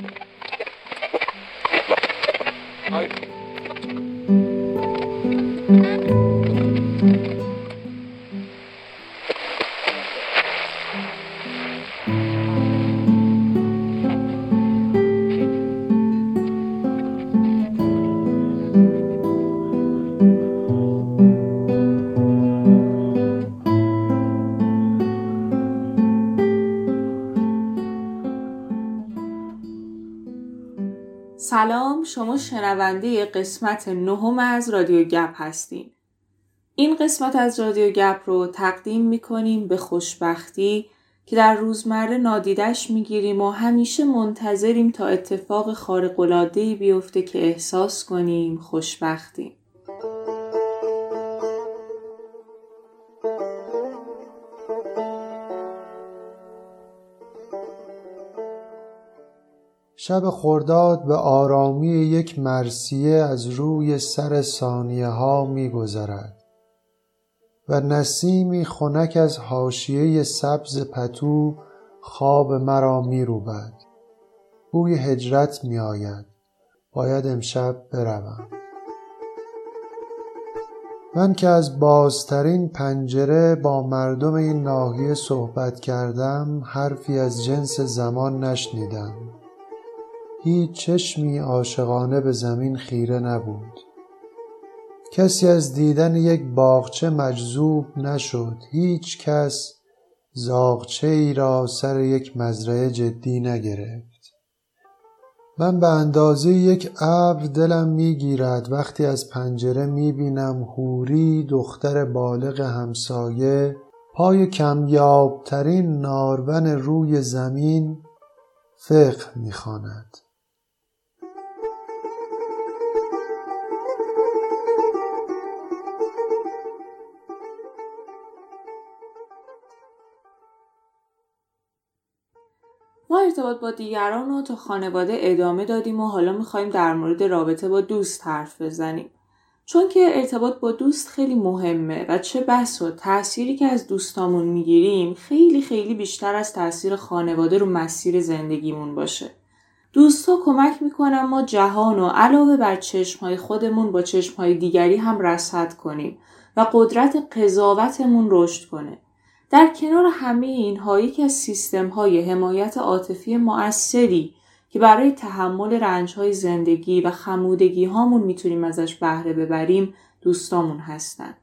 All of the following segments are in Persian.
سلام شما شنونده قسمت نهم از رادیو گپ هستین. این قسمت از رادیو گپ رو تقدیم می‌کنیم به خوشبختی که در روزمره نادیدش می‌گیریم و همیشه منتظریم تا اتفاق خارق‌العاده‌ای بیفته که احساس کنیم خوشبختیم شب خرداد به آرامی یک مرسیه از روی سر ثانیه ها می گذرد و نسیمی خنک از حاشیه سبز پتو خواب مرا می روبد بوی هجرت می آید باید امشب بروم. من که از بازترین پنجره با مردم این ناحیه صحبت کردم حرفی از جنس زمان نشنیدم. هیچ چشمی عاشقانه به زمین خیره نبود. کسی از دیدن یک باغچه مجذوب نشد. هیچ کس زاغچه ای را سر یک مزرعه جدی نگرفت. من به اندازه یک ابر دلم می‌گیرد. وقتی از پنجره می‌بینم هوری دختر بالغ همسایه پای کمیابترین نارون روی زمین فقه می‌خواند. ما ارتباط با دیگران رو تا خانواده ادامه دادیم و حالا می‌خوایم در مورد رابطه با دوست حرف بزنیم. چون که ارتباط با دوست خیلی مهمه و چه بس و تأثیری که از دوستامون می‌گیریم خیلی خیلی بیشتر از تاثیر خانواده رو مسیر زندگیمون باشه. دوستا کمک می‌کنن ما جهان و علاوه بر چشمهای خودمون با چشمهای دیگری هم رصد کنیم و قدرت قضاوتمون رشد کنه. در کنار همه اینها یکی از سیستم های حمایت عاطفی مؤثری که برای تحمل رنج های زندگی و خمودگی هامون می‌تونیم ازش بهره ببریم دوستامون هستن.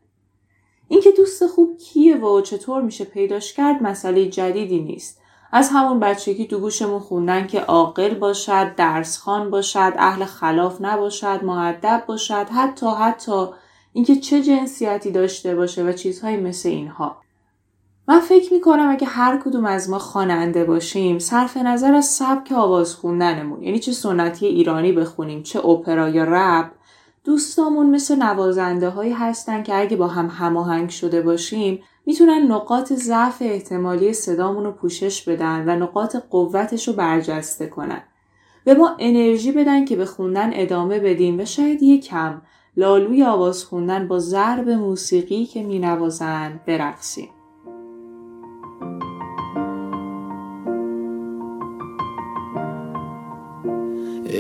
اینکه دوست خوب کیه و چطور میشه پیداش کرد مسئله جدیدی نیست. از همون بچگی تو گوشمون خوندن که عاقل باشد، درسخوان باشد، اهل خلاف نباشد، معدب باشد، حتی حتی اینکه چه جنسیتی داشته باشه و چیزهایی مثل اینها. من فکر می‌کنم اگه هر کدوم از ما خواننده باشیم صرف نظر از سبک آواز خوندنمون یعنی چه سنتی ایرانی بخونیم چه اپرا یا رپ دوستامون مثل نوازنده هایی هستن که اگه با هم هماهنگ شده باشیم می‌تونن نقاط ضعف احتمالی صدامون رو پوشش بدن و نقاط قوتش رو برجسته کنن. به ما انرژی بدن که به خوندن ادامه بدیم و شاید یکم لالوی آواز خوندن با ضرب موسیقی که مینوازن برقصیم.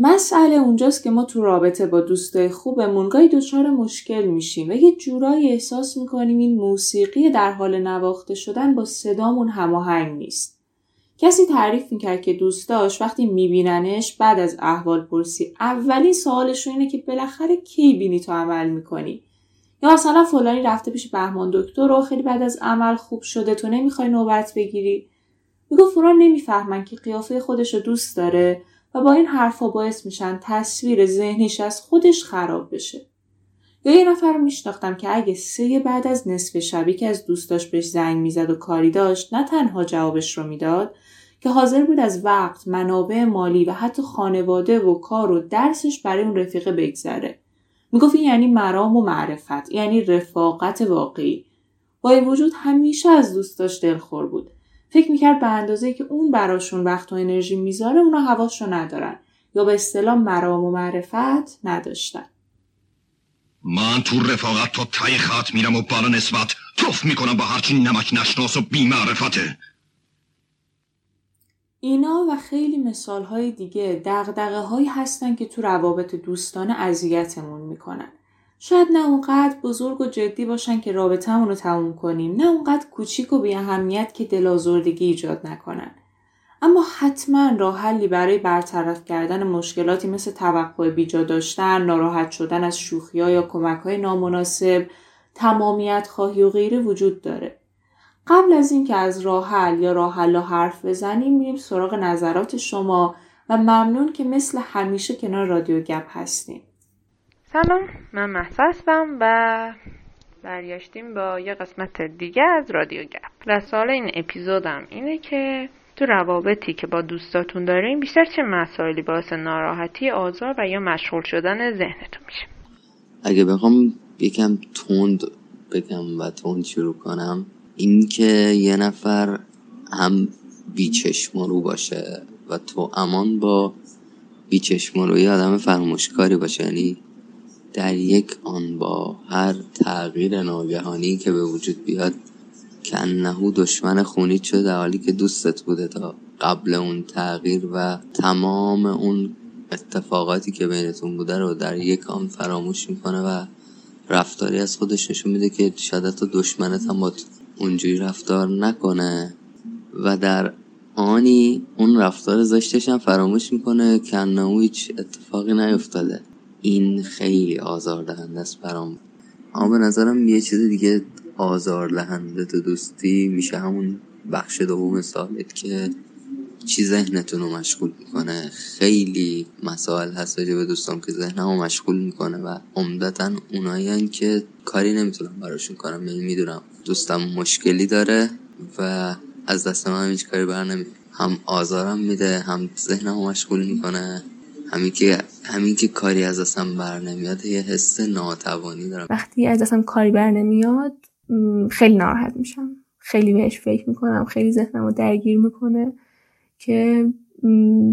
مسئله اونجاست که ما تو رابطه با دوستای خوبمون گاهی دچار مشکل میشیم و یه جورایی احساس می‌کنیم این موسیقی در حال نواخته شدن با صدامون هماهنگ نیست. کسی تعریف می‌کرد که دوستاش وقتی میبیننش بعد از احوال پرسی اولین سوالشون اینه که بالاخره کی بینی تو عمل می‌کنی؟ یا مثلا فلانی رفته پیش بهمان دکتر و خیلی بعد از عمل خوب شده تو نمی‌خوای نوبت بگیری؟ میگو فلان نمی‌فهمن که قیافه خودش رو دوست داره. با این حرفها باعث میشن تصویر ذهنیش از خودش خراب بشه. یا یه نفر میشناختم که اگه سه بعد از نصف شبی که از دوستاش بهش زنگ می‌زد و کاری داشت نه تنها جوابش رو می‌داد که حاضر بود از وقت منابع مالی و حتی خانواده و کار و درسش برای اون رفیقه بگذره. می‌گفت این یعنی مرام و معرفت یعنی رفاقت واقعی. با این وجود همیشه از دوستاش دلخور بود. فکر می‌کرد به اندازه که اون براشون وقت و انرژی می‌ذاره اونا حواسشو ندارن یا به اصطلاح مرام و معرفت نداشتن من تو رفاقت تا تای خط میرم و بالا نسبت توف می‌کنم با هرچی نمک نشناس و بیمعرفته اینا و خیلی مثال های دیگه دقدقه هایی هستن که تو روابط دوستانه اذیتمون می‌کنن. شاید نه اونقدر بزرگ و جدی باشن که رابطهمون رو تموم کنیم نه اونقدر کوچیک و بی اهمیت که دلازردگی ایجاد نکنن. اما حتما راه حلی برای برطرف کردن مشکلاتی مثل توقع بیجا داشتن، ناراحت شدن از شوخی یا کمک های نامناسب، تمامیت خواهی و غیره وجود داره. قبل از اینکه از راه حل یا راه حل حرف بزنیم میریم سراغ نظرات شما و ممنون که مثل همیشه کنار رادیو گپ هستیم سلام من محسا هستم و برگشتیم با یه قسمت دیگه از رادیو گپ. رسال این اپیزودم اینه که تو روابطی که با دوستاتون داریم بیشتر چه مسائلی باعث ناراحتی آزار و یا مشغول شدن ذهنتون میشه. اگه بخوام یکم تند بگم و تند شروع کنم اینکه یه نفر هم بیچشم رو باشه و تو امان با بیچشم روی آدم فرموشکاری باشه یعنی در یک آن با هر تغییر ناگهانی که به وجود بیاد کنهو دشمن خونید شده در حالی که دوستت بوده تا قبل اون تغییر و تمام اون اتفاقاتی که بینتون بوده رو در یک آن فراموش می‌کنه و رفتاری از خودش نشون میده که شاید تا دشمنت هم با اونجوری رفتار نکنه و در آنی اون رفتار زشتش هم فراموش می‌کنه که هیچ اتفاقی نیفتاده. این خیلی آزار دهنده است برام. اما به نظرم یه چیز دیگه آزار دهنده تو دوستی میشه همون بخش دوم سالت که چی ذهنتون رو مشغول می‌کنه. خیلی مسائل هست به دوستان که ذهنمو مشغول می‌کنه و عمدتا اونایی که کاری نمی‌تونم براشون کنم. یعنی می‌دونم دوستم مشکلی داره و از دست من هیچ کاری بر نمی هم آزارم میده هم ذهنمو مشغول می‌کنه. همین که همین که کاری از دستم بر نمیاد یه حس ناتوانی دارم. وقتی از دستم کاری بر نمیاد خیلی ناراحت میشم. خیلی بهش فکر می‌کنم خیلی ذهنمو درگیر می‌کنه که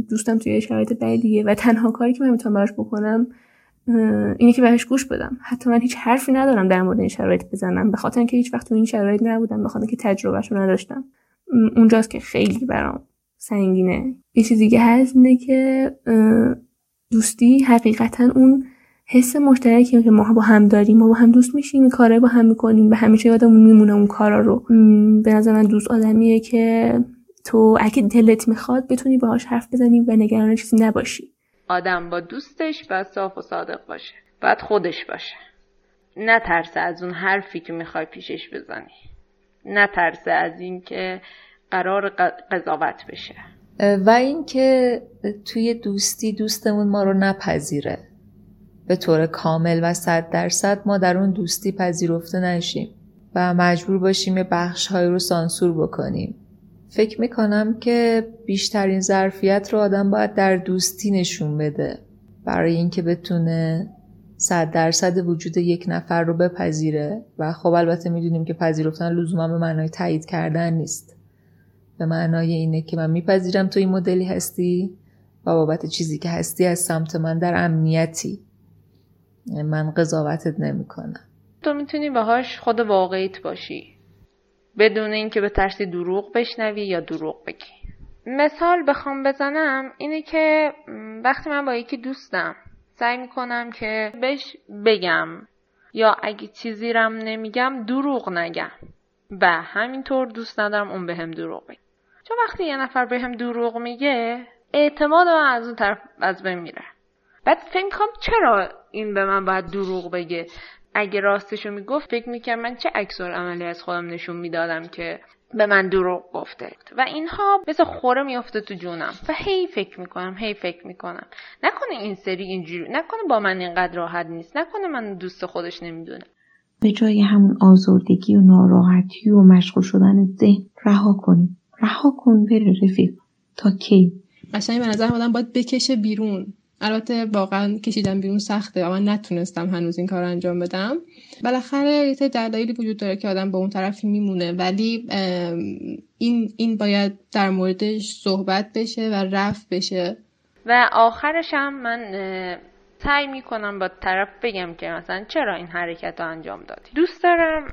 دوستم توی شرایط بدیه و تنها کاری که من می‌تونم براش بکنم اینه که بهش گوش بدم. حتی من هیچ حرفی ندارم در مورد این شرایط بزنم به خاطر اینکه هیچ وقت تو این شرایط نبودم به خاطر که تجربهش رو نداشتم اونجاست که خیلی برام سنگینه. یه چیز دیگه هست اینه که دوستی حقیقتا اون حس مشترکی که ما با هم داریم ما با هم دوست میشیم کارهای با هم می‌کنیم به همیشه یادمون میمونه اون کارا رو. به نظر من دوست آدمیه که تو اگه دلت می‌خواد بتونی باهاش حرف بزنی و نگران چیزی نباشی. آدم با دوستش باید صاف و صادق باشه باید خودش باشه. نترسه از اون حرفی که می‌خوای پیشش بزنی. نترسه از اینکه قرار قضاوت بشه. و اینکه توی دوستی دوستمون ما رو نپذیره. به طور کامل و صد درصد ما در اون دوستی پذیرفته نشیم و مجبور باشیم یه بخش های رو سانسور بکنیم. فکر می‌کنم که بیشترین ظرفیت رو آدم باید در دوستی نشون بده. برای اینکه بتونه صد درصد وجود یک نفر رو بپذیره. و خب البته می‌دونیم که پذیرفتن لزوما به معنای تایید کردن نیست. به معنای اینه که من میپذیرم تو این مدلی هستی و بابت چیزی که هستی از سمت من در امنیتی. من قضاوتت نمی‌کنم. تو می‌تونی باهاش خود واقعیت باشی. بدون اینکه به ترسی دروغ بشنوی یا دروغ بگی. مثال بخوام بزنم اینه که وقتی من با یکی دوستم سعی می‌کنم که بهش بگم یا اگه چیزی رم نمیگم دروغ نگم. و همینطور دوست ندارم اون به دروغ بگه. چون وقتی یه نفر به دروغ میگه اعتماد من از اون طرف از بین میره. بعد فکر می‌کنم چرا این به من باید دروغ بگه؟ اگه راستشو می‌گفت فکر می‌کرد من چه عکس عملی از خودم نشون می‌دادم که به من دروغ گفته. و اینها مثل خوره میافته تو جونم. و هی فکر می‌کنم هی فکر می‌کنم. نکنه این سری اینجوری نکنه با من اینقدر راحت نیست. نکنه من دوست خودش نمی‌دونه. به جای همون آزردگی و ناراحتی و مشغول شدن ذهن رها کنیم. رها کن بره رفیق. تا کی؟ قشنگ به نظر آدم باید بکشه بیرون. البته واقعا کشیدن بیرون سخته. و من نتونستم هنوز این کار رو انجام بدم. بالاخره یه دلایلی وجود داره که آدم به اون طرفی میمونه. ولی این این باید در موردش صحبت بشه و رفت بشه. و آخرش هم من سعی می‌کنم با طرف بگم که مثلا چرا این حرکت رو انجام دادی؟ دوست دارم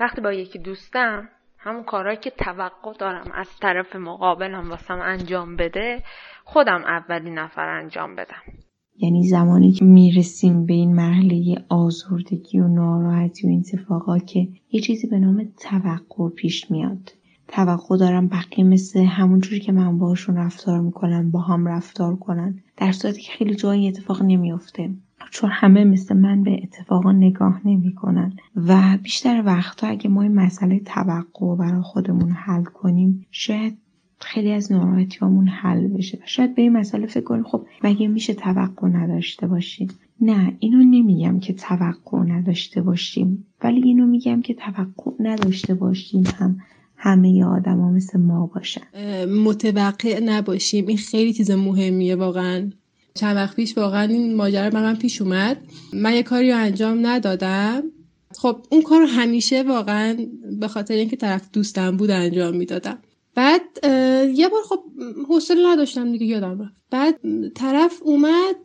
وقتی با یکی دوستم همون کارهایی که توقع دارم از طرف مقابلم واسم انجام بده خودم اولی نفر انجام بدم. یعنی زمانی که می‌رسیم به این مرحله آزردگی و ناراحتی و این اتفاقات که یه چیزی به نام توقع پیش میاد. توقع دارم بقیه مثل همونجوری که من باشون رفتار می‌کنم با هم رفتار کنن. در صورتی که خیلی جایی اتفاق نمیافته. چون همه مثل من به اتفاقا نگاه نمی‌کنن و بیشتر وقتا اگه ما این مسئله توقع برای خودمون حل کنیم شاید خیلی از ناراحتیامون حل بشه. شاید به این مسئله فکر کنیم خب مگه میشه توقع نداشته باشیم؟ نه اینو نمیگم که توقع نداشته باشیم ولی اینو میگم که توقع نداشته باشیم هم همه آدم ها مثل ما باشن. متوقع نباشیم. این خیلی چیز مهمیه واقعا. چند وقت پیش واقعا این ماجرا به من پیش اومد. من یه کاری رو انجام ندادم. خب اون کار رو همیشه واقعا به خاطر اینکه طرف دوستم بود انجام می‌دادم. بعد یه بار خب حوصله نداشتم دیگه یادم رفت. بعد طرف اومد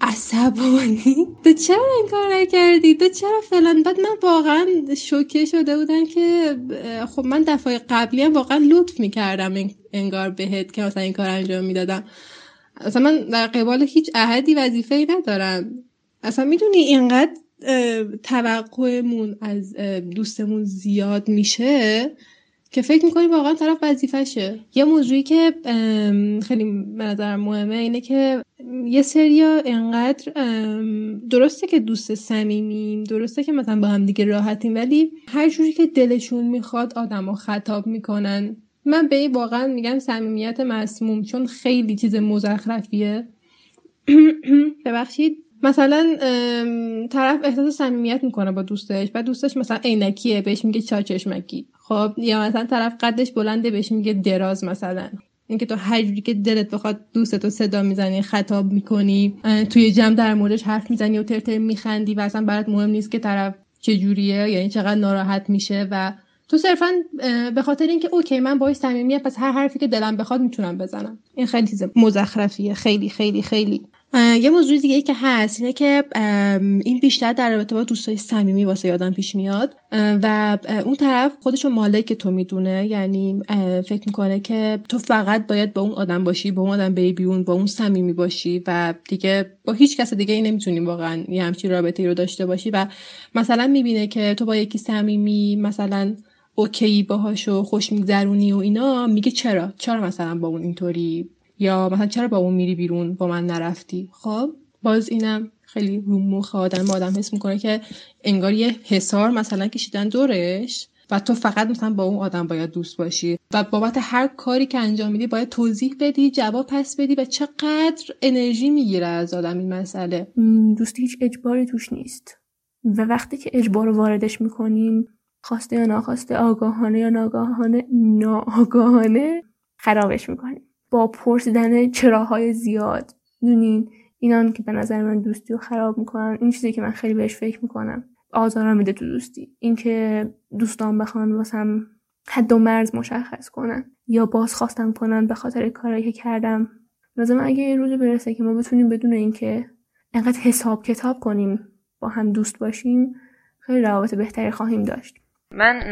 عصبانی. تو چرا این کار نکردی؟ تو چرا فلان؟ بعد من واقعا شوکه شده بودم که خب من دفعه قبلی هم واقعا لطف می‌کردم انگار بهت که مثلا این کار انجام می‌دادم. اصلا من در قبال هیچ عهدی وظیفه ای ندارم. اصلا می‌دونی اینقدر توقعمون از دوستمون زیاد میشه که فکر می‌کنی واقعا طرف وظیفشه یه موضوعی که خیلی به مهمه اینه که یه سریا انقدر درسته که دوست صمیمیم درسته که مثلا با هم دیگه راحتیم ولی هر جوری که دلشون می‌خواد آدم رو خطاب می‌کنن. من به این واقعا میگم صمیمیت مسموم چون خیلی چیز مزخرفیه. ببخشید. مثلا طرف احساس صمیمیت می‌کنه با دوستش و دوستش مثلا عینکیه بهش میگه چاچشمکی خب یا مثلا طرف قدش بلنده بهش میگه دراز مثلا. اینکه تو هر جوری که دلت بخواد دوستتو صدا می‌زنی خطاب می‌کنی توی جمع در موردش حرف می‌زنی و ترتر میخندی و اصلا برات مهم نیست که طرف چه جوریه یعنی چقدر ناراحت میشه و تو صرفا به خاطر اینکه اوکی من باعث صمیمیت پس هر حرفی که دلم بخواد می‌تونم بزنم. این خیلی چیز مزخرفیه. خیلی خیلی خیلی. یه موضوع دیگه ای که هست اینه که این بیشتر در رابطه با دوستای صمیمی واسه یادم پیش میاد. و اون طرف خودشو مالک تو می‌دونه. یعنی فکر می‌کنه که تو فقط باید با اون آدم باشی با اون آدم بری بیرون با اون صمیمی باشی و دیگه با هیچ کس دیگه ای نمی‌تونی واقعا یه همچین رابطه رو داشته باشی. و مثلا می‌بینه که تو با یکی صمیمی مثلا اوکی باهاشو خوش میگذرونی و اینا میگه چرا؟ چرا مثلا با اون اینطوری؟ یا مثلا چرا با اون میری بیرون؟ با من نرفتی؟ خب باز اینم خیلی رو مخ آدم آدم حس می‌کنه که انگار یه حسار مثلا کشیدن دورش و تو فقط مثلا با اون آدم باید دوست باشی و بابت هر کاری که انجام میدی باید توضیح بدی جواب پس بدی و چقدر انرژی می‌گیره از آدم این مسئله. دوستی هیچ اجباری توش نیست. و وقتی که اجبار واردش می‌کنیم خواسته یا ناخواسته آگاهانه یا ناگاهانه ناآگاهانه خرابش می‌کنیم. با پرسیدن چراهای زیاد دونین اینان که به نظر من دوستی رو خراب می‌کنن. این چیزی که من خیلی بهش فکر می‌کنم. آزارم میده تو دوستی. اینکه دوستان بخوان واسم حد و مرز مشخص کنن یا بازخواستم کنن به خاطر کارایی که کردم. لازم اگه یه روز برسه که ما بتونیم بدون اینکه انقدر حساب کتاب کنیم با هم دوست باشیم خیلی روابط بهتری خواهیم داشت. من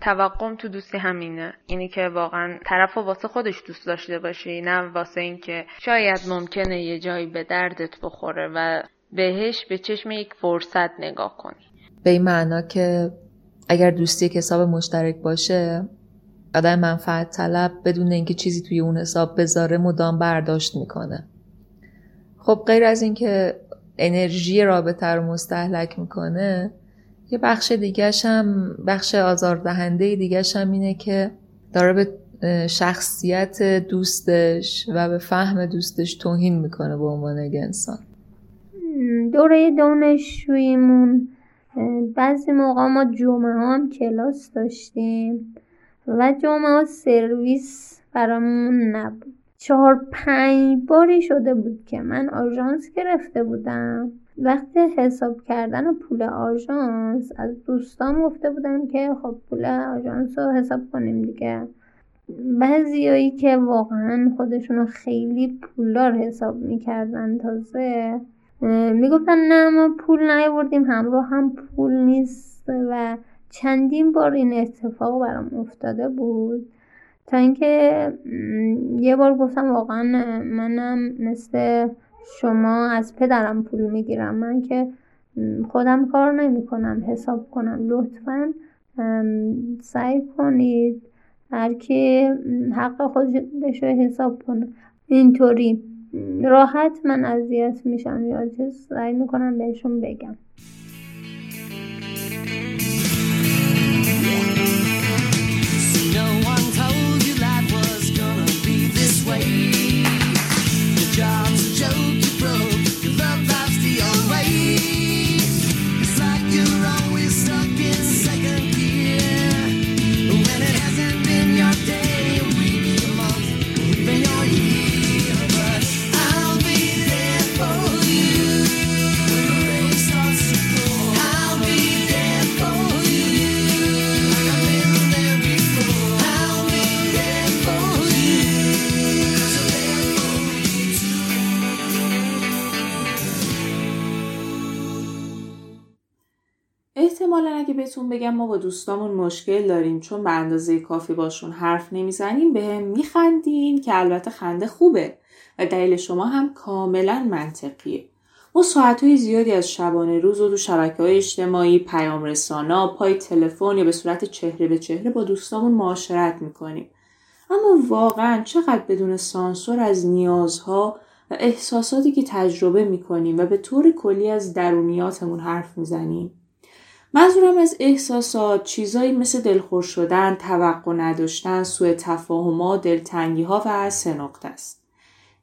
توقعم تو دوستی همینه. اینی که واقعا طرف واسه خودش دوست داشته باشی نه واسه اینکه شاید ممکنه یه جایی به دردت بخوره و بهش به چشم یک فرصت نگاه کنی. به این معنا که اگر دوستی که حساب مشترک باشه آدم منفعت طلب بدون اینکه چیزی توی اون حساب بذاره مدام برداشت می‌کنه. خب غیر از اینکه انرژی رابطه رو مستحلک می‌کنه یه بخش دیگهش هم بخش آزاردهنده دیگهش هم اینه که داره به شخصیت دوستش و به فهم دوستش توهین می‌کنه به عنوان یک انسان. دوره دانشجوییمون بعضی موقع ما جمعه هم کلاس داشتیم و جمعه ها سرویس برامون نبود. چهار پنج باری شده بود که من آژانس گرفته بودم. وقتی حساب کردن پول آژانس از دوستان گفته بودم که خب پول آژانس رو حساب کنیم دیگه. بعضیایی که واقعا خودشون خیلی پولدار حساب می‌کردن تازه می‌گفتن نه ما پول نیاوردیم همراه هم پول نیست و چندین بار این اتفاق برام افتاده بود. تا اینکه یه بار گفتم واقعا منم مثل شما از پدرم پول می‌گیرم. من که خودم کار نمی کنم حساب کنم. لطفا سعی کنید هر کی حق خودش رو حساب کنه. اینطوری. راحت من اذیت میشم. یا چیز سعی می‌کنم بهشون بگم. ما با دوستامون مشکل داریم چون به اندازه کافی باشون حرف نمی‌زنیم به هم میخندین که البته خنده خوبه و دلیل شما هم کاملا منطقیه. ما ساعتهای زیادی از شبانه روز و دو شبکه های اجتماعی پیام رسانا پای تلفن یا به صورت چهره به چهره با دوستامون معاشرت می‌کنیم. اما واقعا چقدر بدون سانسور از نیازها و احساساتی که تجربه می‌کنیم و به طور کلی از درونیاتمون حرف می‌زنیم؟ منظورم از احساسات چیزایی مثل دلخور شدن، توقع نداشتن، سوء تفاهمات، دلتنگی ها و سه نقطه است.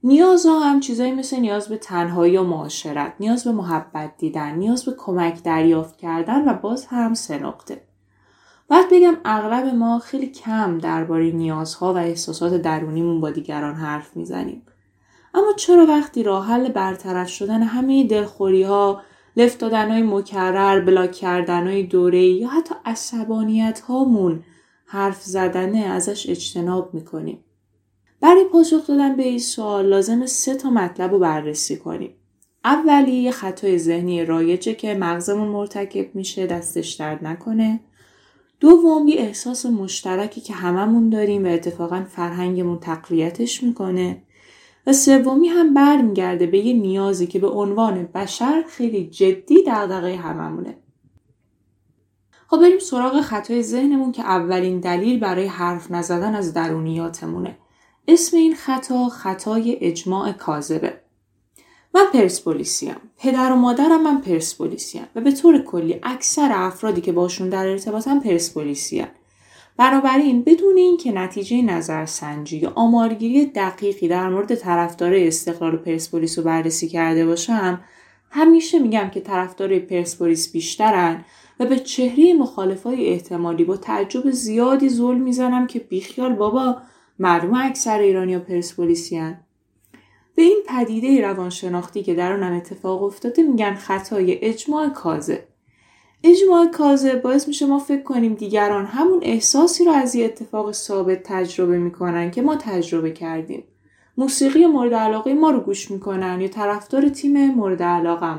نیازها هم چیزایی مثل نیاز به تنهایی و معاشرت، نیاز به محبت دیدن، نیاز به کمک دریافت کردن و باز هم سه نقطه. باید بگم اغلب ما خیلی کم درباره نیازها و احساسات درونیمون با دیگران حرف می‌زنیم. اما چرا وقتی راه حل برطرف شدن همه دلخوری ها لفت دادن های مکرر بلاک کردن های دوره یا حتی عصبانیت هامون حرف زدنه ازش اجتناب می‌کنیم. برای پاسخ دادن به این سوال لازم سه تا مطلب رو بررسی کنیم. اولی یه خطای ذهنی رایجه که مغزمون مرتکب میشه دستش درد نکنه. دوم یه احساس مشترکی که هممون داریم و اتفاقا فرهنگمون تقویتش می‌کنه. و سومی هم برمیگرده به یه نیازی که به عنوان بشر خیلی جدی دغدغه هممونه. خب بریم سراغ خطای ذهنمون که اولین دلیل برای حرف نزدن از درونیاتمونه. اسم این خطا خطای اجماع کاذبه. من پرسپولیسیم. پدر و مادرم من پرسپولیسیم و به طور کلی اکثر افرادی که باشون در ارتباطم پرسپولیسیم. بنابراین بدون اینکه نتیجه نظرسنجی یا آمارگیری دقیقی در مورد طرفدار استقلال پرسپولیس رو بررسی کرده باشم همیشه میگم که طرفدار پرسپولیس بیشترن و به چهره مخالفای احتمالی با تعجب زیادی زل می‌زنم که بیخیال بابا معلوم اکثر ایرانیا پرسپولیسیان به این پدیده روانشناختی که در اونم اتفاق افتاده میگن خطای اجماع کاذب. اجماع کاذب باعث میشه ما فکر کنیم دیگران همون احساسی رو از یه اتفاق ثابت تجربه می‌کنن که ما تجربه کردیم. موسیقی مورد علاقه ما رو گوش می‌کنن یا طرفدار تیم مورد علاقه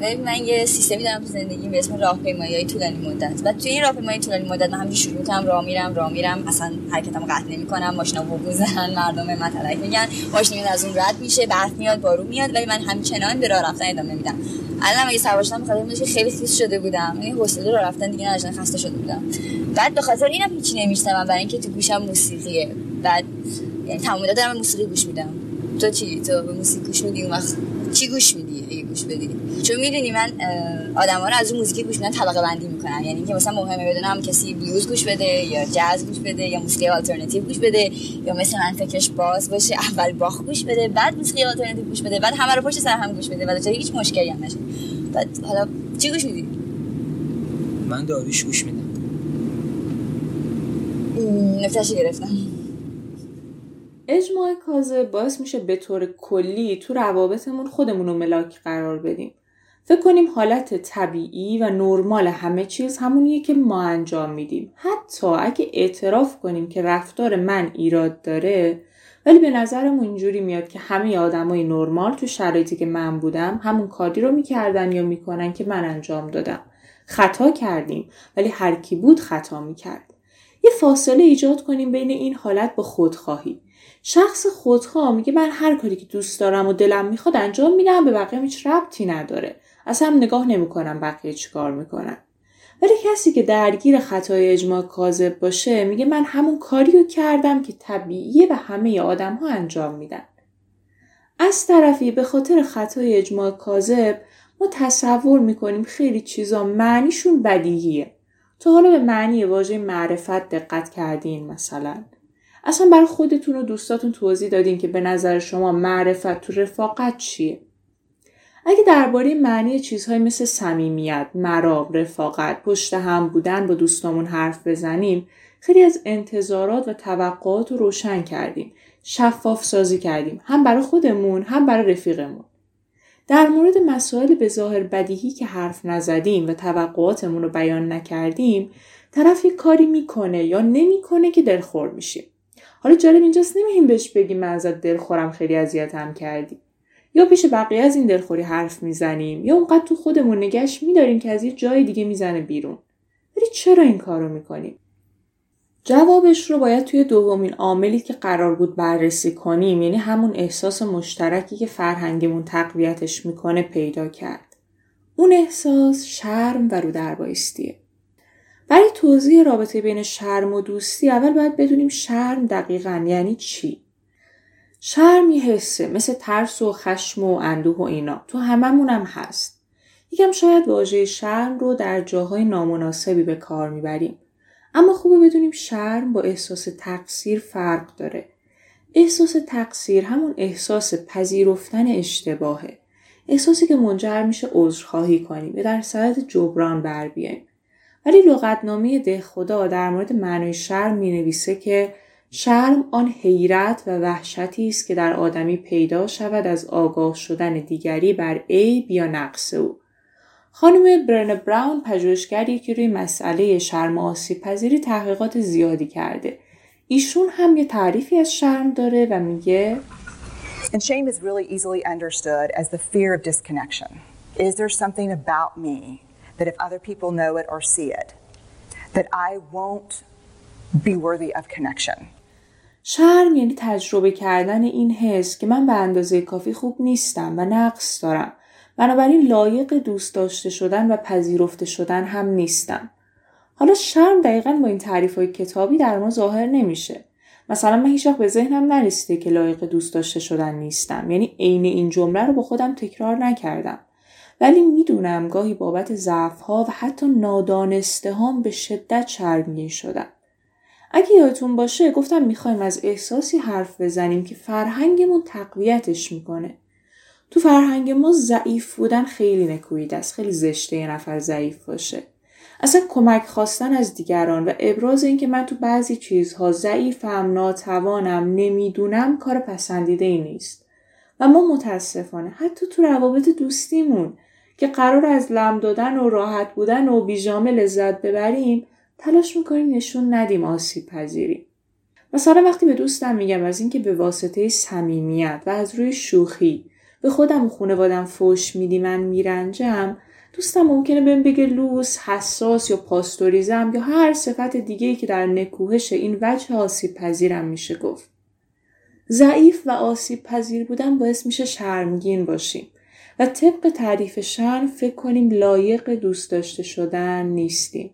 من یه سیستمی دارم تو زندگیم به اسم راهپیمایی های طولانی مدت. و توی این راهپیمایی طولانی مدت من همینجوری شروع می‌کنم راه میرم راه میرم. اصلا حرکتمو قطع نمی‌کنم. ماشینا بوزن مردم مطلق میگن. ماشین میاد از اون رد میشه برف میاد بارون میاد. ولی من همچنان به راه رفتن ادامه میدم. الان اگه سوار شدم بخاطر خیلی خیس شده بودم. یعنی حوصله راه رفتن دیگه نداشتم خسته شده بودم. بعد به خاطر اینم هیچی نمیشتم برای اینکه تو گوشم موسیقیه. بعد یعنی تمام دارم موسیقی گوش میدم. تو چی؟ تو به موسیقی گوش میدی؟ اون وقت چی گوش میدی؟ گوش بدی چون می‌دونی من آدما رو از اون موزیکی گوش میدن طبقه بندی می‌کنم یعنی اینکه مثلا مهمه بدونم کسی بلوز گوش بده یا جاز گوش بده یا موسیقی آلترناتیو گوش بده یا مثل من فکرش باز باشه اول باخ گوش بده بعد موسیقی آلترناتیو گوش بده بعد همه رو پشت سر هم گوش بده. و هیچ مشکلی هم نشه. بعد حالا چی گوش میدی؟ من داریش گوش میدم. نفتشی گرفتم. اجماع کازه باعث میشه به طور کلی تو روابطمون خودمون رو ملاک قرار بدیم. فکر کنیم حالت طبیعی و نرمال همه چیز همونیه که ما انجام میدیم. حتی اگه اعتراف کنیم که رفتار من ایراد داره ولی به نظرمون اینجوری میاد که همه آدمای نرمال تو شرایطی که من بودم همون کاری رو می‌کردن یا می‌کنن که من انجام دادم. خطا کردیم ولی هر کی بود خطا می‌کرد. یه فاصله ایجاد کنیم بین این حالت با خودخواهی. شخص خودخواه میگه من هر کاری که دوست دارم و دلم می‌خواد انجام میدم به بقیه هیچ ربطی نداره. اصلا نگاه نمی‌کنم بقیه چیکار می‌کنن. ولی کسی که درگیر خطای اجماع کاذب باشه میگه من همون کاری رو کردم که طبیعیه و همه آدم ها انجام میدن. از طرفی به خاطر خطای اجماع کاذب ما تصور می‌کنیم خیلی چیزا معنیشون بدیهیه. تا حالا به معنی واژه معرفت دقت کردین مثلا. اصلا برای خودتون و دوستاتون توضیح دادین که به نظر شما معرفت تو رفاقت چیه؟ اگه درباره معنی چیزهای مثل صمیمیت، مرام، رفاقت، پشت هم بودن با دوستامون حرف بزنیم خیلی از انتظارات و توقعات رو روشن کردیم. شفاف سازی کردیم. هم برای خودمون هم برای رفیقمون. در مورد مسائل به ظاهر بدیهی که حرف نزدیم و توقعاتمون رو بیان نکردیم طرف کاری می‌کنه یا نمی‌کنه که دلخور میشیم. حالا جالب اینجاست نمیهیم بهش بگیم من ازت دلخورم خیلی اذیتم کردی. یا پیش بقیه از این دلخوری حرف می‌زنیم یا اونقدر تو خودمون نگش میداریم که از یه جای دیگه می‌زنه بیرون. ولی چرا این کارو می‌کنیم؟ جوابش رو باید توی دومین عاملی که قرار بود بررسی کنیم یعنی همون احساس مشترکی که فرهنگمون تقویتش می‌کنه پیدا کرد. اون احساس شرم و رو دربایستیه برای توضیح رابطه بین شرم و دوستی اول باید بدونیم شرم دقیقا یعنی چی؟ شرم یه حسه مثل ترس و خشم و اندوه و اینا. تو هممون هم هست. یکم شاید واژه شرم رو در جاهای نامناسبی به کار می‌بریم. اما خوبه بدونیم شرم با احساس تقصیر فرق داره. احساس تقصیر همون احساس پذیرفتن اشتباهه. احساسی که منجر میشه عذرخواهی کنیم و در صورت جبران بر بیایم. ولی لغتنامه ده خدا در مورد معنای شرم می نویسه که شرم آن حیرت و وحشتی است که در آدمی پیدا شود از آگاه شدن دیگری بر عیب یا نقص او. خانم برن براون پژوهشگری که روی مسئله شرم آسیب پذیری تحقیقات زیادی کرده. ایشون هم یه تعریفی از شرم داره و میگه And shame is really easily understood as the fear of disconnection. Is there something about me that if other people know it or see it, that I won't be worthy of connection. شرم یعنی تجربه کردن این حس که من به اندازه کافی خوب نیستم و نقص دارم. بنابراین لایق دوست داشته شدن و پذیرفته شدن هم نیستم. حالا شرم دقیقا با این تعریف های کتابی در ما ظاهر نمیشه. مثلا من هیچ به ذهنم نرسیده که لایق دوست داشته شدن نیستم. یعنی عین این جمله رو با خودم تکرار نکردم. ولی می‌دونم گاهی بابت ضعفها و حتی نادانسته هم به شدت شرمگین شدم. اگه یادتون باشه گفتم می‌خوایم از احساسی حرف بزنیم که فرهنگمون تقویتش می‌کنه. تو فرهنگ ما ضعیف بودن خیلی نکوید است. خیلی زشته یه نفر ضعیف باشه. اصلا کمک خواستن از دیگران و ابراز اینکه من تو بعضی چیزها ضعیفم، ناتوانم، نمی‌دونم کار پسندیده ای نیست. و ما متاسفانه حتی تو روابط دوستیمون که قرار از لم دادن و راحت بودن و بیجامه لذت ببریم تلاش می‌کنیم نشون ندیم آسیب پذیریم. مثلا وقتی به دوستم میگم از اینکه به واسطه صمیمیت و از روی شوخی به خودم و خانوادم فوش میدی من میرنجم دوستم ممکنه بهم بگه لوس، حساس یا پاستوریزم یا هر صفت دیگه که در نکوهش این وجه آسیب پذیرم میشه گفت. ضعیف و آسیب پذیر بودن باعث میشه شرمگین باشیم و طبق تعریف شرم فکر کنیم لایق دوست داشته شدن نیستیم.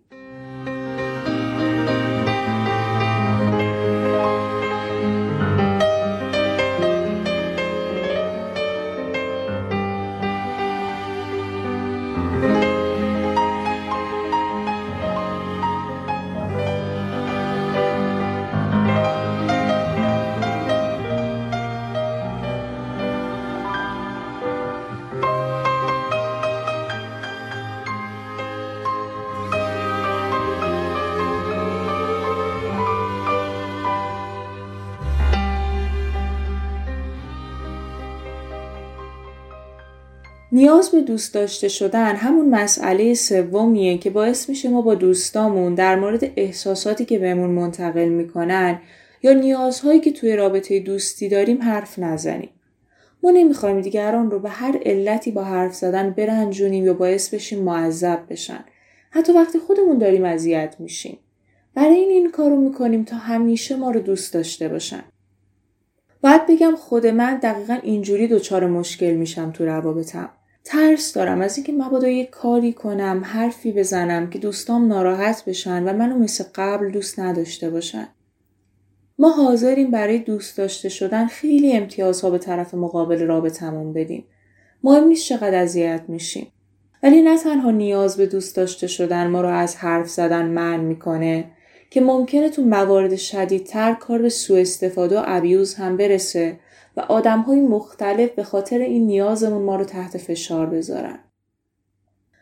نیاز به دوست داشته شدن همون مسئله سومیه که باعث میشه ما با دوستامون در مورد احساساتی که بهمون منتقل می‌کنن یا نیازهایی که توی رابطه دوستی داریم حرف نزنیم. ما نمی‌خوایم دیگران رو به هر علتی با حرف زدن برنجونیم یا باعث بشیم معذب بشن. حتی وقتی خودمون داریم اذیت میشیم. برای این این کارو می‌کنیم تا همیشه ما رو دوست داشته باشن. باید بگم خود من دقیقا اینجوری دچار مشکل میشم تو روابطم. ترس دارم از اینکه مبادا یه کاری کنم حرفی بزنم که دوستام ناراحت بشن و منو مثل قبل دوست نداشته باشن. ما حاضریم برای دوست داشته شدن خیلی امتیازها به طرف مقابل رابطمون بدیم. مهم نیست چقدر اذیت میشیم. ولی نه تنها نیاز به دوست داشته شدن ما رو از حرف زدن من می‌کنه که ممکنه تو موارد شدیدتر کار به سوء استفاده و ابیوز هم برسه و آدم های مختلف به خاطر این نیازمون ما رو تحت فشار بذارن.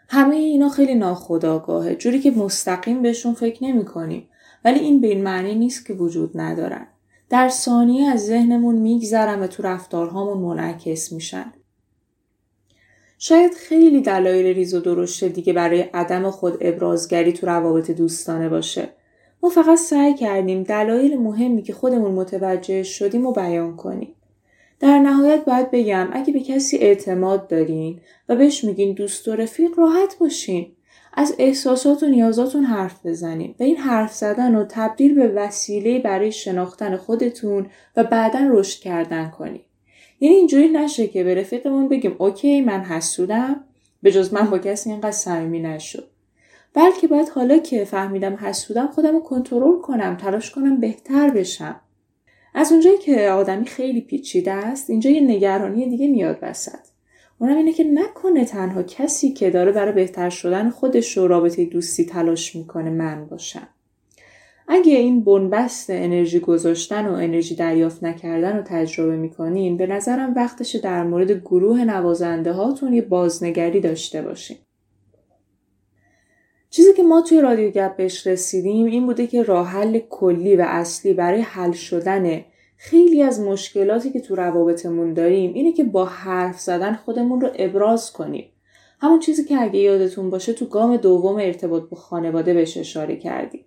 همه اینا خیلی ناخداگاهه جوری که مستقیم بهشون فکر نمی کنیم ولی این به این معنی نیست که وجود ندارن. در ثانیه از ذهنمون میگذرن و تو رفتارهامون منعکس میشن. شاید خیلی دلایل ریز و درشت دیگه برای عدم خود ابرازگری تو روابط دوستانه باشه. ما فقط سعی کردیم دلایل مهمی که خودمون متوجه شدیم و بیان کنیم. در نهایت باید بگم اگه به کسی اعتماد دارین و بهش میگین دوست و رفیق راحت باشین. از احساسات و نیازاتون حرف بزنین و این حرف زدن رو تبدیل به وسیله برای شناختن خودتون و بعدا رشد کردن کنید. یعنی اینجوری نشه که به رفیقمون بگیم اوکی من حسودم به جز من با کسی اینقدر صمیمی نشد. بلکه باید حالا که فهمیدم حسودم خودم رو کنترل کنم تلاش کنم بهتر بشم از اونجایی که آدمی خیلی پیچیده است اینجا یه نگرانی دیگه میاد وسط. اونم اینه که نکنه تنها کسی که داره برای بهتر شدن خودش رو رابطه دوستی تلاش می‌کنه من باشم. اگه این بنبست انرژی گذاشتن و انرژی دریافت نکردن رو تجربه می‌کنین به نظرم وقتش در مورد گروه نوازنده هاتون یه بازنگری داشته باشین. چیزی که ما توی رادیو گپ بهش رسیدیم این بوده که راه حل کلی و اصلی برای حل شدن خیلی از مشکلاتی که تو روابطمون داریم اینه که با حرف زدن خودمون رو ابراز کنیم. همون چیزی که اگه یادتون باشه تو گام دوم ارتباط با خانواده بهش اشاره کردیم.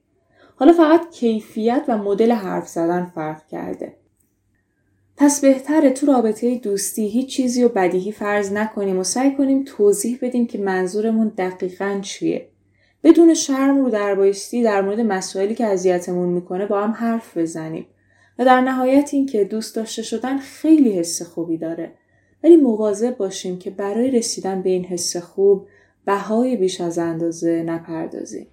حالا فقط کیفیت و مدل حرف زدن فرق کرده. پس بهتره تو رابطه دوستی هیچ چیزی رو بدیهی فرض نکنیم و سعی کنیم توضیح بدیم که منظورمون دقیقا چیه. بدون شرم رو در بایستی در مورد مسائلی که اذیتمون می‌کنه با هم حرف بزنیم. و در نهایت این که دوست داشته شدن خیلی حس خوبی داره. ولی مواظب باشیم که برای رسیدن به این حس خوب بهای بیش از اندازه نپردازیم.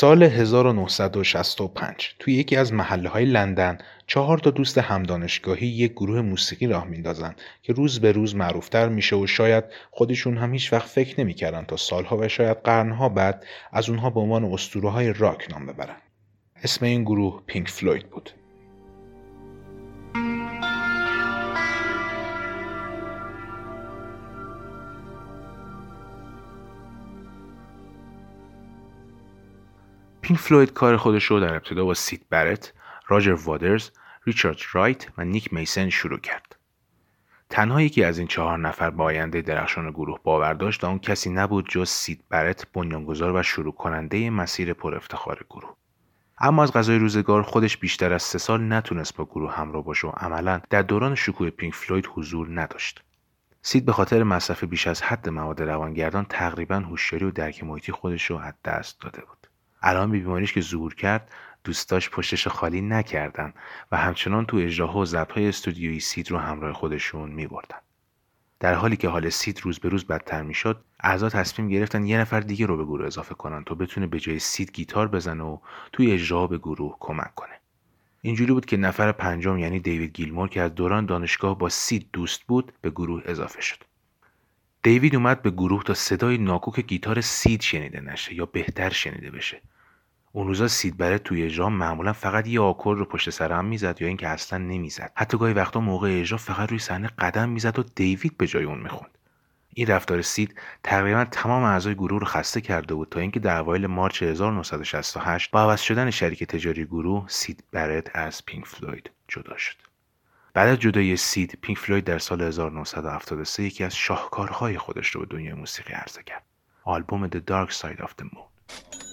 سال 1965 توی یکی از محله های لندن چهار تا دوست همدانشگاهی یک گروه موسیقی راه میندازن که روز به روز معروفتر میشه و شاید خودشون هم هیچ وقت فکر نمی‌کردن تا سالها و شاید قرنها بعد از اونها به عنوان اسطوره های راک نام ببرن. اسم این گروه پینک فلوید بود. پینک فلوید کار خودش رو در ابتدا با سید برت، راجر واترز، ریچارد رایت و نیک میسن شروع کرد. تنها یکی از این چهار نفر با آینده درخشان گروه باور داشت و اون کسی نبود جز سید برت بنیانگذار و شروع کننده مسیر پر افتخار گروه. اما از قضای روزگار خودش بیشتر از سه سال نتونست با گروه همراه باشه و عملا در دوران شکوه پینک فلوید حضور نداشت. سید به خاطر مصرف بیش از حد مواد روانگردان تقریبا هوشیاری و درک محیطی خودش رو از دست داده بود الان به بیماریش که ظهور کرد دوستاش پشتش خالی نکردن و همچنان تو اجراها و ضبطهای استودیویی سید رو همراه خودشون میبردن. در حالی که حال سید روز به روز بدتر می‌شد اعضا تصمیم گرفتن یه نفر دیگه رو به گروه اضافه کنن تا بتونه به جای سید گیتار بزنه و توی اجرا به گروه کمک کنه. اینجوری بود که نفر پنجم یعنی دیوید گیلمور که از دوران دانشگاه با سید دوست بود به گروه اضافه شد. دیوید اومد به گروه تا صدای ناکوک گیتار سید شنیده نشه یا بهتر شنیده بشه. اون روزا سید برت توی اجرا معمولا فقط یه آکورد رو پشت سر هم می‌زد یا اینکه اصلا نمی‌زد. حتی گاهی وقتا موقع اجرا فقط روی صحنه قدم می‌زد و دیوید به جای اون می‌خوند. این رفتار سید تقریبا تمام اعضای گروه رو خسته کرده بود تا اینکه در اوایل مارچ 1968 با عوض شدن شریک تجاری گروه سید برت از پینک فلوید جدا شد. بعد از جدایی سید پینک فلوید در سال 1973 یکی از شاهکارهای خودش رو به دنیای موسیقی عرضه کرد. آلبوم The Dark Side of the Moon.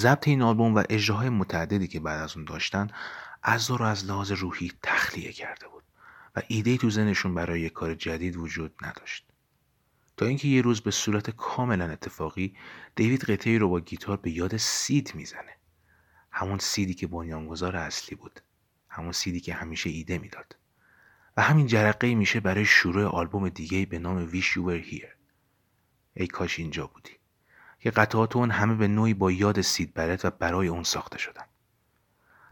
ضبط این آلبوم و اجراهای متعددی که بعد از اون داشتن از رو از لحاظ روحی تخلیه کرده بود و ایده تو زنشون برای یک کار جدید وجود نداشت. تا اینکه یه روز به صورت کاملا اتفاقی دیوید قطعی رو با گیتار به یاد سید می‌زنه. همون سیدی که بنیانگذار اصلی بود. همون سیدی که همیشه ایده می‌داد. و همین جرقه میشه برای شروع آلبوم دیگه به نام Wish You Were Here. ای کاش اینجا بودی. که قطعات اون همه به نوعی با یاد سید برت و برای اون ساخته شدن.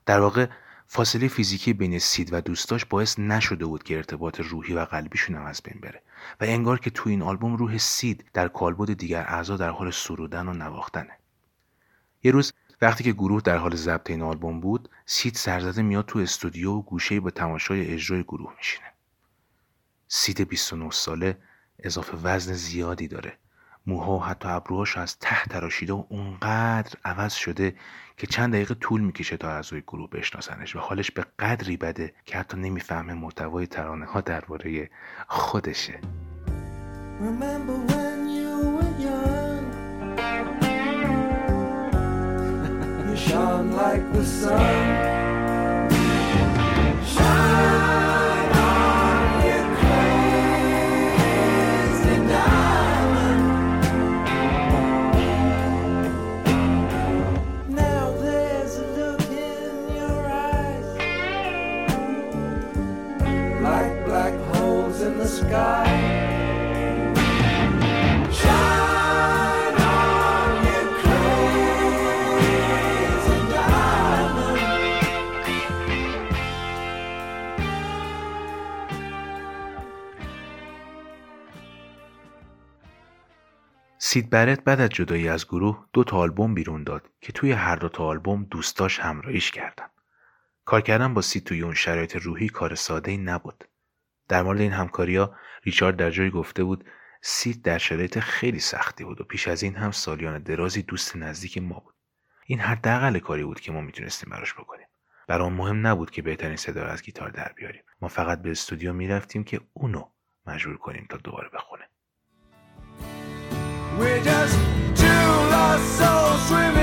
در واقع فاصله فیزیکی بین سید و دوستاش باعث نشده بود که ارتباط روحی و قلبیشون هم از بین بره و انگار که تو این آلبوم روح سید در کالبد دیگر اعضا در حال سرودن و نواختنه. یه روز وقتی که گروه در حال ضبط این آلبوم بود سید سرزده میاد تو استودیو و گوشه با تماشای اجرای گروه میشینه. سید 29 ساله اضافه وزن زیادی داره. موها و حتی ابروهاش از ته تراشیده و اونقدر عوض شده که چند دقیقه طول می‌کشه تا اعضای گروه بشناسنش و حالش به قدری بده که حتی نمی‌فهمه محتوای ترانه ها درباره خودشه. سید برت بعد از جدایی از گروه دو تا آلبوم بیرون داد که توی هر دو تا آلبوم دوستاش همراهیش کردن. کار کردن با سید توی اون شرایط روحی کار ساده ای نبود. در مورد این همکاریا ریچارد در جایی گفته بود سید در شرایط خیلی سختی بود و پیش از این هم سالیان درازی دوست نزدیک ما بود. این حداقل کاری بود که ما می‌تونستیم براش بکنیم. برام مهم نبود که بهترین صدا از گیتار در بیاریم. ما فقط به استودیو می‌رفتیم که اونو مجبور کنیم تا دوباره بخونه. We're just two lost souls swimming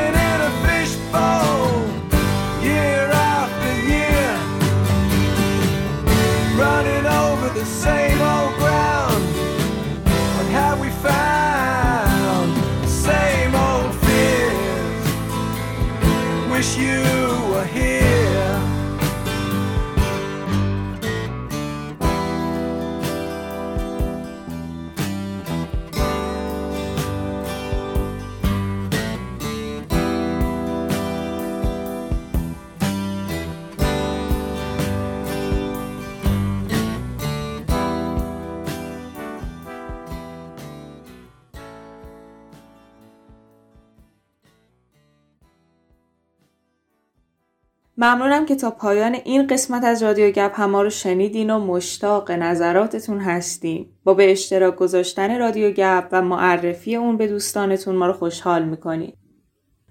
ممنونم که تا پایان این قسمت از رادیو گپ هم ما رو شنیدین و مشتاق نظراتتون هستیم. با به اشتراک گذاشتن رادیو گپ و معرفی اون به دوستانتون ما رو خوشحال می‌کنید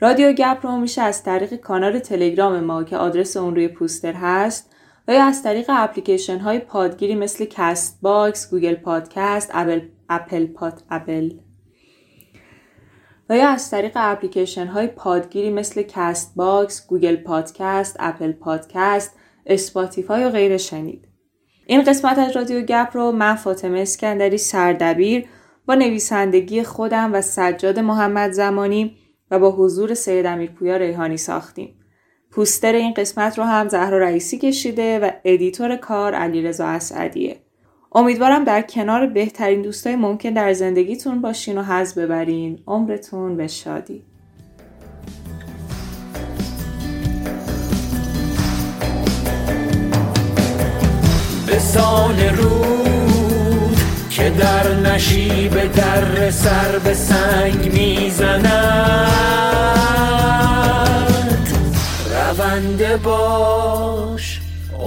رادیو گپ رو میشه از طریق کانال تلگرام ما که آدرس اون روی پوستر هست و یا از طریق اپلیکیشن های پادگیر مثل کست باکس، گوگل پادکست، اپل, اپل پاد اپل. و یا از طریق اپلیکیشن های پادگیر مثل کست باکس، گوگل پادکست، اپل پادکست، اسپاتیفای و غیره شنید. این قسمت از رادیو گپ رو من فاطمه اسکندری سردبیر با نویسندگی خودم و سجاد محمد زمانی و با حضور سید امیرپویا ریحانی ساختیم. پوستر این قسمت رو هم زهرا رئیسی کشیده و ادیتور کار علیرضا اسعدیه. امیدوارم در کنار بهترین دوستای ممکن در زندگیتون باشین و حظ ببرین. عمرتون به شادی. به سال رود که در نشیب در سر به سنگ می‌زند رونده باش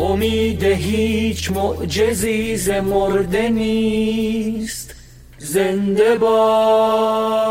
امید هیچ معجزی ز مرده نیست. زنده باد